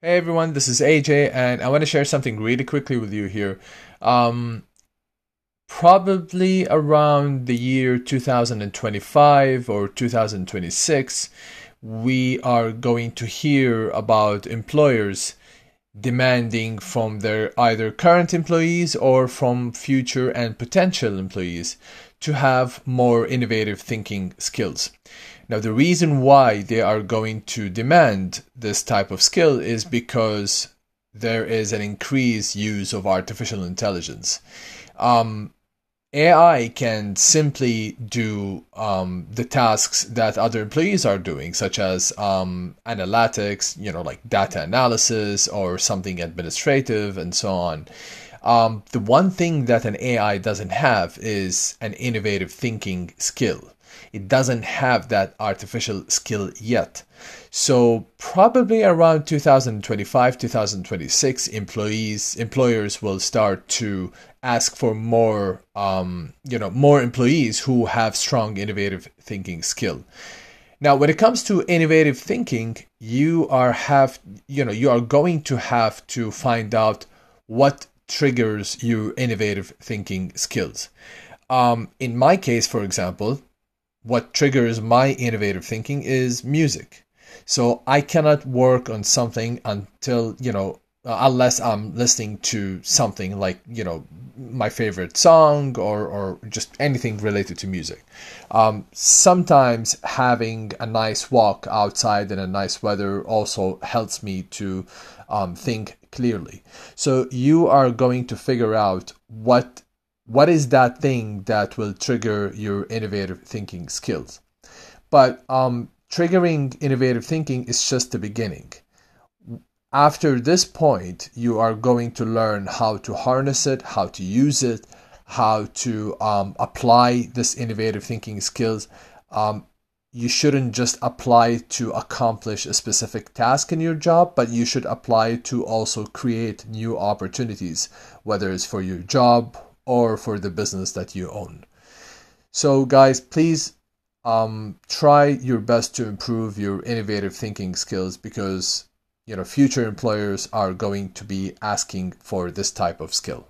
Hey everyone, this is AJ, and I want to share something really quickly with you here. Um, probably around the year 2025 or 2026, we are going to hear about employers demanding from their either current employees or from future and potential employees to have more innovative thinking skills. Now, the reason why they are going to demand this type of skill is because there is an increased use of artificial intelligence. Um, AI can simply do um, the tasks that other employees are doing, such as um, analytics, you know, like data analysis or something administrative and so on. Um, the one thing that an AI doesn't have is an innovative thinking skill. It doesn't have that artificial skill yet. So probably around 2025, 2026, employees, employers will start to ask for more, um, you know, more employees who have strong innovative thinking skill. Now, when it comes to innovative thinking, you are have, you know, you are going to have to find out what triggers your innovative thinking skills. Um, in my case, for example, what triggers my innovative thinking is music. So I cannot work on something until, you know, uh, unless I'm listening to something like, you know, my favorite song or, or just anything related to music. Um, sometimes having a nice walk outside in a nice weather also helps me to um, think clearly. So you are going to figure out what what is that thing that will trigger your innovative thinking skills? But um, triggering innovative thinking is just the beginning. After this point, you are going to learn how to harness it, how to use it, how to um, apply this innovative thinking skills. Um, you shouldn't just apply to accomplish a specific task in your job, but you should apply to also create new opportunities, whether it's for your job or for the business that you own. So, guys, please um, try your best to improve your innovative thinking skills because you know future employers are going to be asking for this type of skill.